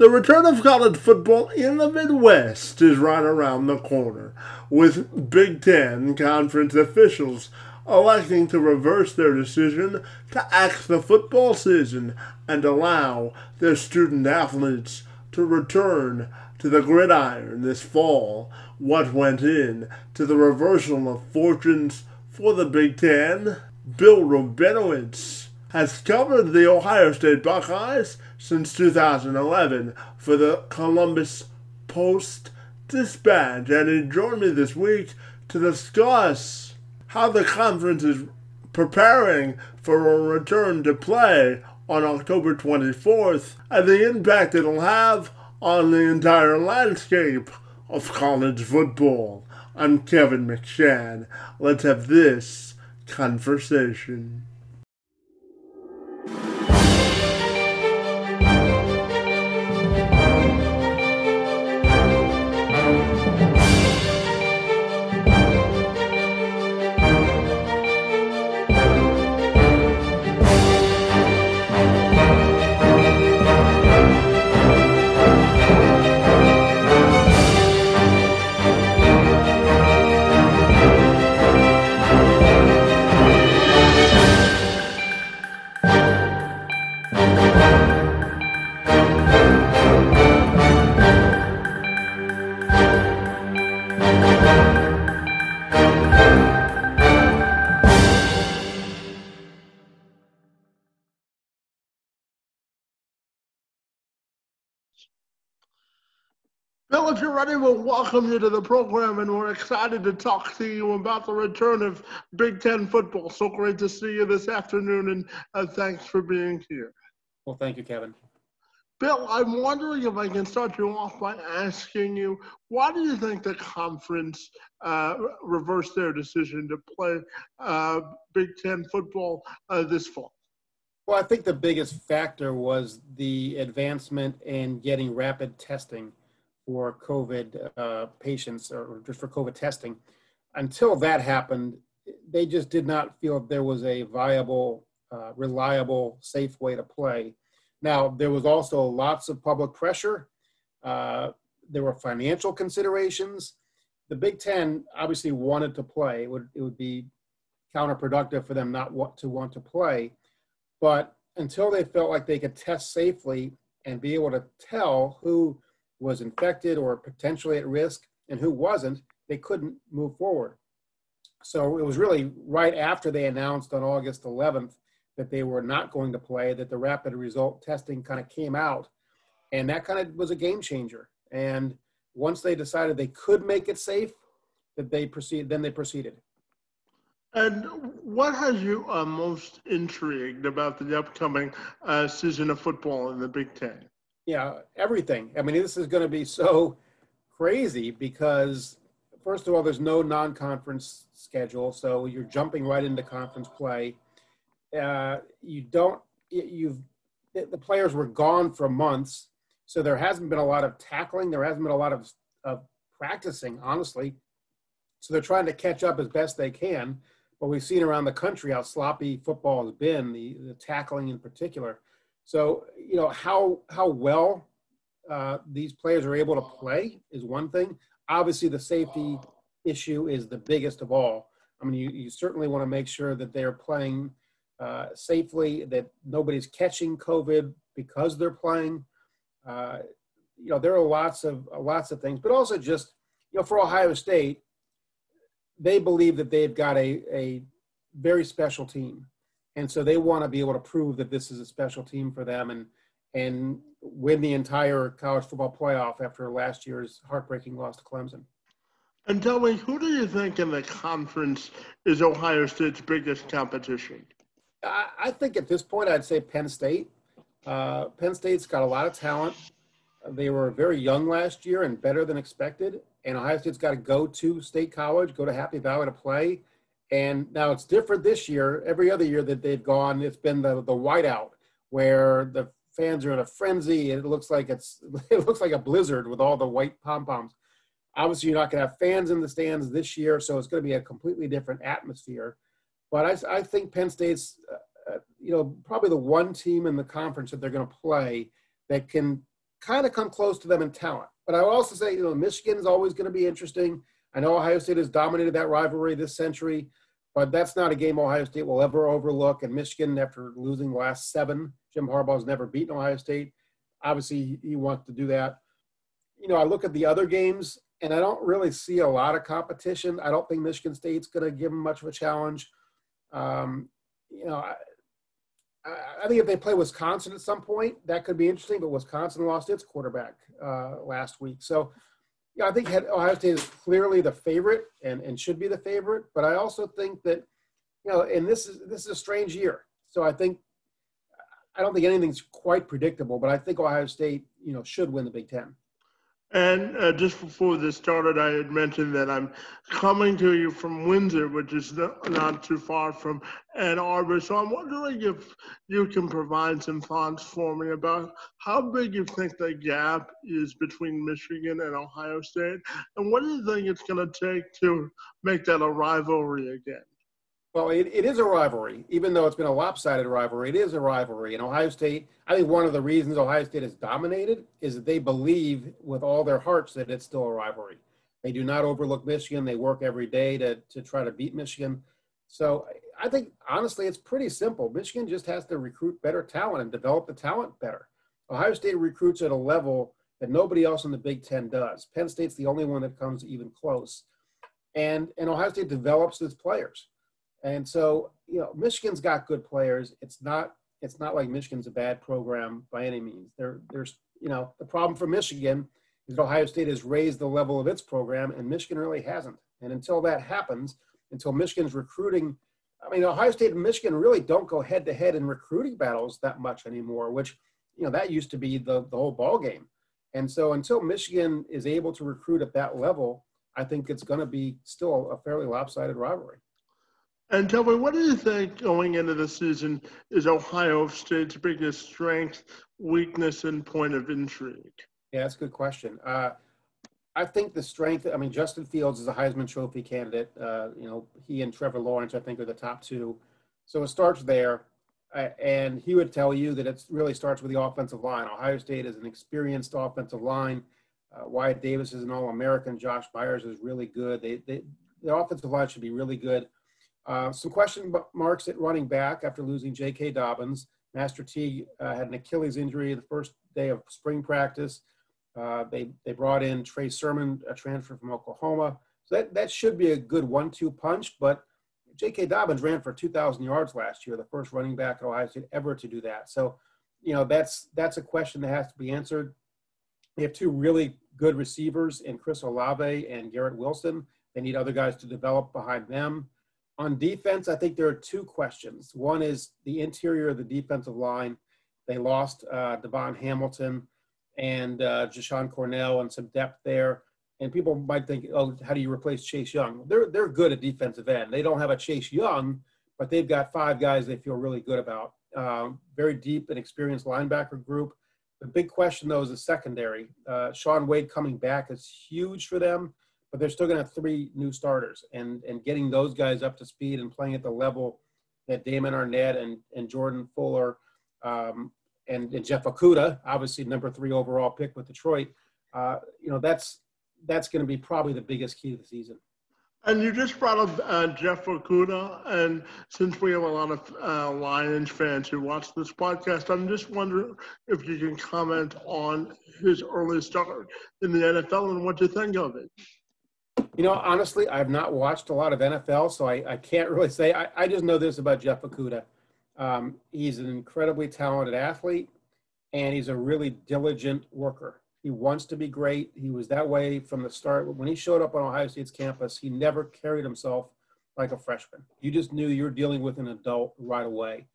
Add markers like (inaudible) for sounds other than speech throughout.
The return of college football in the Midwest is right around the corner, with Big Ten conference officials electing to reverse their decision to axe the football season and allow their student athletes to return to the gridiron this fall. What went in to the reversal of fortunes for the Big Ten? Bill Rabinowitz has covered the Ohio State Buckeyes since 2011 for the Columbus Post Dispatch, and he joined me this week to discuss how the conference is preparing for a return to play on October 24th and the impact it'll have on the entire landscape of college football. I'm Kevin McShane. Let's have this conversation. Bill, if you're ready, we'll welcome you to the program, and we're excited to talk to you about the return of Big Ten football. So great to see you this afternoon, and uh, thanks for being here. Well, thank you, Kevin. Bill, I'm wondering if I can start you off by asking you, why do you think the conference uh, reversed their decision to play uh, Big Ten football uh, this fall? Well, I think the biggest factor was the advancement in getting rapid testing for COVID uh, patients or just for COVID testing. Until that happened, they just did not feel there was a viable, uh, reliable, safe way to play. Now, there was also lots of public pressure. Uh, there were financial considerations. The Big Ten obviously wanted to play. It would, it would be counterproductive for them not want to want to play. But until they felt like they could test safely and be able to tell who was infected or potentially at risk and who wasn't, they couldn't move forward. So it was really right after they announced on August 11th that they were not going to play that the rapid result testing kind of came out. And that kind of was a game changer. And once they decided they could make it safe, that they proceed, then they proceeded. And what has you uh, most intrigued about the upcoming uh, season of football in the Big Ten? Yeah, everything. I mean, this is going to be so crazy because, first of all, there's no non conference schedule. So you're jumping right into conference play. Uh, you don't, you've, the players were gone for months. So there hasn't been a lot of tackling. There hasn't been a lot of, of practicing, honestly. So they're trying to catch up as best they can. But we've seen around the country how sloppy football has been, the, the tackling in particular. So, you know, how, how well uh, these players are able to play is one thing. Obviously, the safety issue is the biggest of all. I mean, you, you certainly want to make sure that they're playing uh, safely, that nobody's catching COVID because they're playing. Uh, you know, there are lots of lots of things, but also just you know, for Ohio State, they believe that they've got a, a very special team and so they want to be able to prove that this is a special team for them and and win the entire college football playoff after last year's heartbreaking loss to Clemson. And tell me, who do you think in the conference is Ohio State's biggest competition? I, I think at this point, I'd say Penn State. Uh, Penn State's got a lot of talent. They were very young last year and better than expected. And Ohio State's got to go to State College, go to Happy Valley to play. And now it's different this year. Every other year that they've gone, it's been the the whiteout where the fans are in a frenzy. It looks like it's (laughs) it looks like a blizzard with all the white pom poms. Obviously, you're not going to have fans in the stands this year, so it's going to be a completely different atmosphere. But I, I think Penn State's, uh, uh, you know, probably the one team in the conference that they're going to play that can kind of come close to them in talent. But I will also say, you know, Michigan is always going to be interesting. I know Ohio State has dominated that rivalry this century, but that's not a game Ohio State will ever overlook. And Michigan, after losing the last seven, Jim Harbaugh has never beaten Ohio State. Obviously, he wants to do that. You know, I look at the other games, and I don't really see a lot of competition. I don't think Michigan State's going to give them much of a challenge. Um, you know, I, I, think if they play Wisconsin at some point, that could be interesting. But Wisconsin lost its quarterback uh, last week, so yeah, I think Ohio State is clearly the favorite and, and should be the favorite. But I also think that you know, and this is this is a strange year, so I think I don't think anything's quite predictable. But I think Ohio State, you know, should win the Big Ten. And uh, just before this started, I had mentioned that I'm coming to you from Windsor, which is not too far from Ann Arbor. So I'm wondering if you can provide some thoughts for me about how big you think the gap is between Michigan and Ohio State, and what do you think it's going to take to make that a rivalry again? Well, it, it is a rivalry, even though it's been a lopsided rivalry. It is a rivalry. And Ohio State, I think one of the reasons Ohio State is dominated is that they believe with all their hearts that it's still a rivalry. They do not overlook Michigan. They work every day to, to try to beat Michigan. So I think, honestly, it's pretty simple. Michigan just has to recruit better talent and develop the talent better. Ohio State recruits at a level that nobody else in the Big Ten does. Penn State's the only one that comes even close. And, and Ohio State develops its players. And so, you know, Michigan's got good players. It's not it's not like Michigan's a bad program by any means. There, there's you know the problem for Michigan is that Ohio State has raised the level of its program, and Michigan really hasn't. And until that happens, until Michigan's recruiting, I mean, Ohio State and Michigan really don't go head to head in recruiting battles that much anymore. Which you know that used to be the the whole ball game. And so until Michigan is able to recruit at that level, I think it's going to be still a fairly lopsided rivalry. And tell me, what do you think going into the season is Ohio State's biggest strength, weakness, and point of intrigue? Yeah, that's a good question. Uh, I think the strength. I mean, Justin Fields is a Heisman Trophy candidate. Uh, you know, he and Trevor Lawrence, I think, are the top two. So it starts there, uh, and he would tell you that it really starts with the offensive line. Ohio State is an experienced offensive line. Uh, Wyatt Davis is an All-American. Josh Myers is really good. They, they, the offensive line should be really good. Uh, some question marks at running back after losing J.K. Dobbins. Master Teague uh, had an Achilles injury the first day of spring practice. Uh, they, they brought in Trey Sermon, a transfer from Oklahoma. So that, that should be a good one two punch. But J.K. Dobbins ran for 2,000 yards last year, the first running back at Ohio State ever to do that. So, you know, that's, that's a question that has to be answered. They have two really good receivers in Chris Olave and Garrett Wilson. They need other guys to develop behind them. On defense, I think there are two questions. One is the interior of the defensive line. They lost uh, DaVon Hamilton and uh, Jashon Cornell and some depth there. And people might think, oh, how do you replace Chase Young? They're, they're good at defensive end. They don't have a Chase Young, but they've got five guys they feel really good about. Um, very deep and experienced linebacker group. The big question, though, is the secondary. Uh, Shaun Wade coming back is huge for them but they're still going to have three new starters, and and getting those guys up to speed and playing at the level that Damon Arnette and and Jordan Fuller um, and, and, Jeff Okudah, obviously number three overall pick with Detroit, uh, you know that's that's going to be probably the biggest key to the season. And you just brought up uh, Jeff Okudah, and since we have a lot of uh, Lions fans who watch this podcast, I'm just wondering if you can comment on his early start in the NFL and what you think of it. You know, honestly, I've not watched a lot of NFL, so I, I can't really say. I, I just know this about Jeff Okudah. Um, he's an incredibly talented athlete, and he's a really diligent worker. He wants to be great. He was that way from the start. When he showed up on Ohio State's campus, he never carried himself like a freshman. You just knew you were dealing with an adult right away.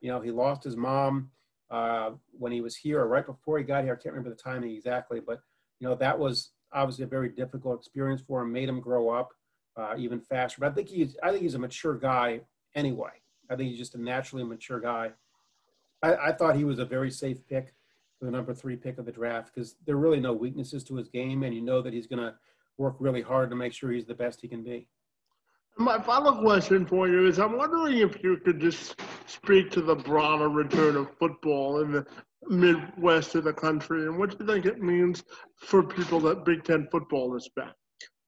You know, he lost his mom uh, when he was here or right before he got here. I can't remember the timing exactly, but you know that was obviously a very difficult experience for him, made him grow up uh, even faster. But I think he's I think he's a mature guy anyway. I think he's just a naturally mature guy. I, I thought he was a very safe pick for the number three pick of the draft because there are really no weaknesses to his game, and you know that he's going to work really hard to make sure he's the best he can be. My final question for you is I'm wondering if you could just speak to the broader return of football in the Midwest of the country, and what do you think it means for people that Big Ten football is back?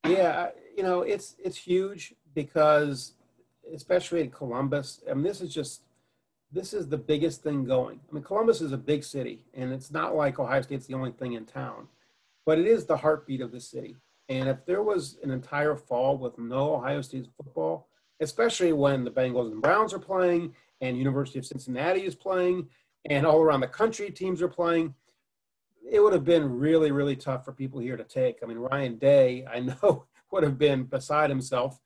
Yeah, you know, it's it's huge because, especially in Columbus, I mean, this is just this is the biggest thing going. I mean, Columbus is a big city, and it's not like Ohio State's the only thing in town, but it is the heartbeat of the city. And if there was an entire fall with no Ohio State football, especially when the Bengals and Browns are playing, and University of Cincinnati is playing, and all around the country teams are playing, it would have been really, really tough for people here to take. I mean, Ryan Day, I know, (laughs) would have been beside himself.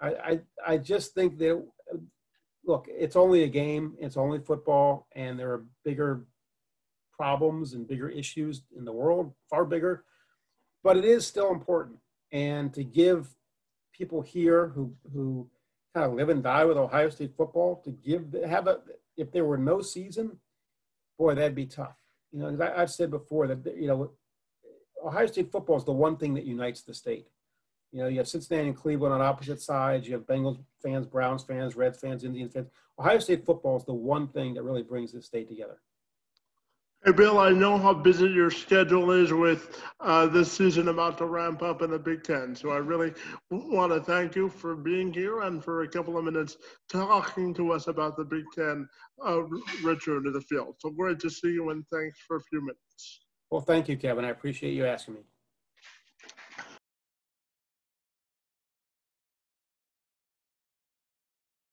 I, I, I just think that look, it's only a game, it's only football, and there are bigger problems and bigger issues in the world, far bigger, but it is still important. And to give people here who, who kind of live and die with Ohio State football, to give, have a, if there were no season, boy, that'd be tough. You know, I, I've said before that, you know, Ohio State football is the one thing that unites the state. You know, you have Cincinnati and Cleveland on opposite sides. You have Bengals fans, Browns fans, Reds fans, Indians fans. Ohio State football is the one thing that really brings the state together. Hey, Bill, I know how busy your schedule is with uh, this season about to ramp up in the Big Ten. So I really want to thank you for being here and for a couple of minutes talking to us about the Big Ten uh, return to the field. So great to see you and thanks for a few minutes. Well, thank you, Kevin. I appreciate you asking me.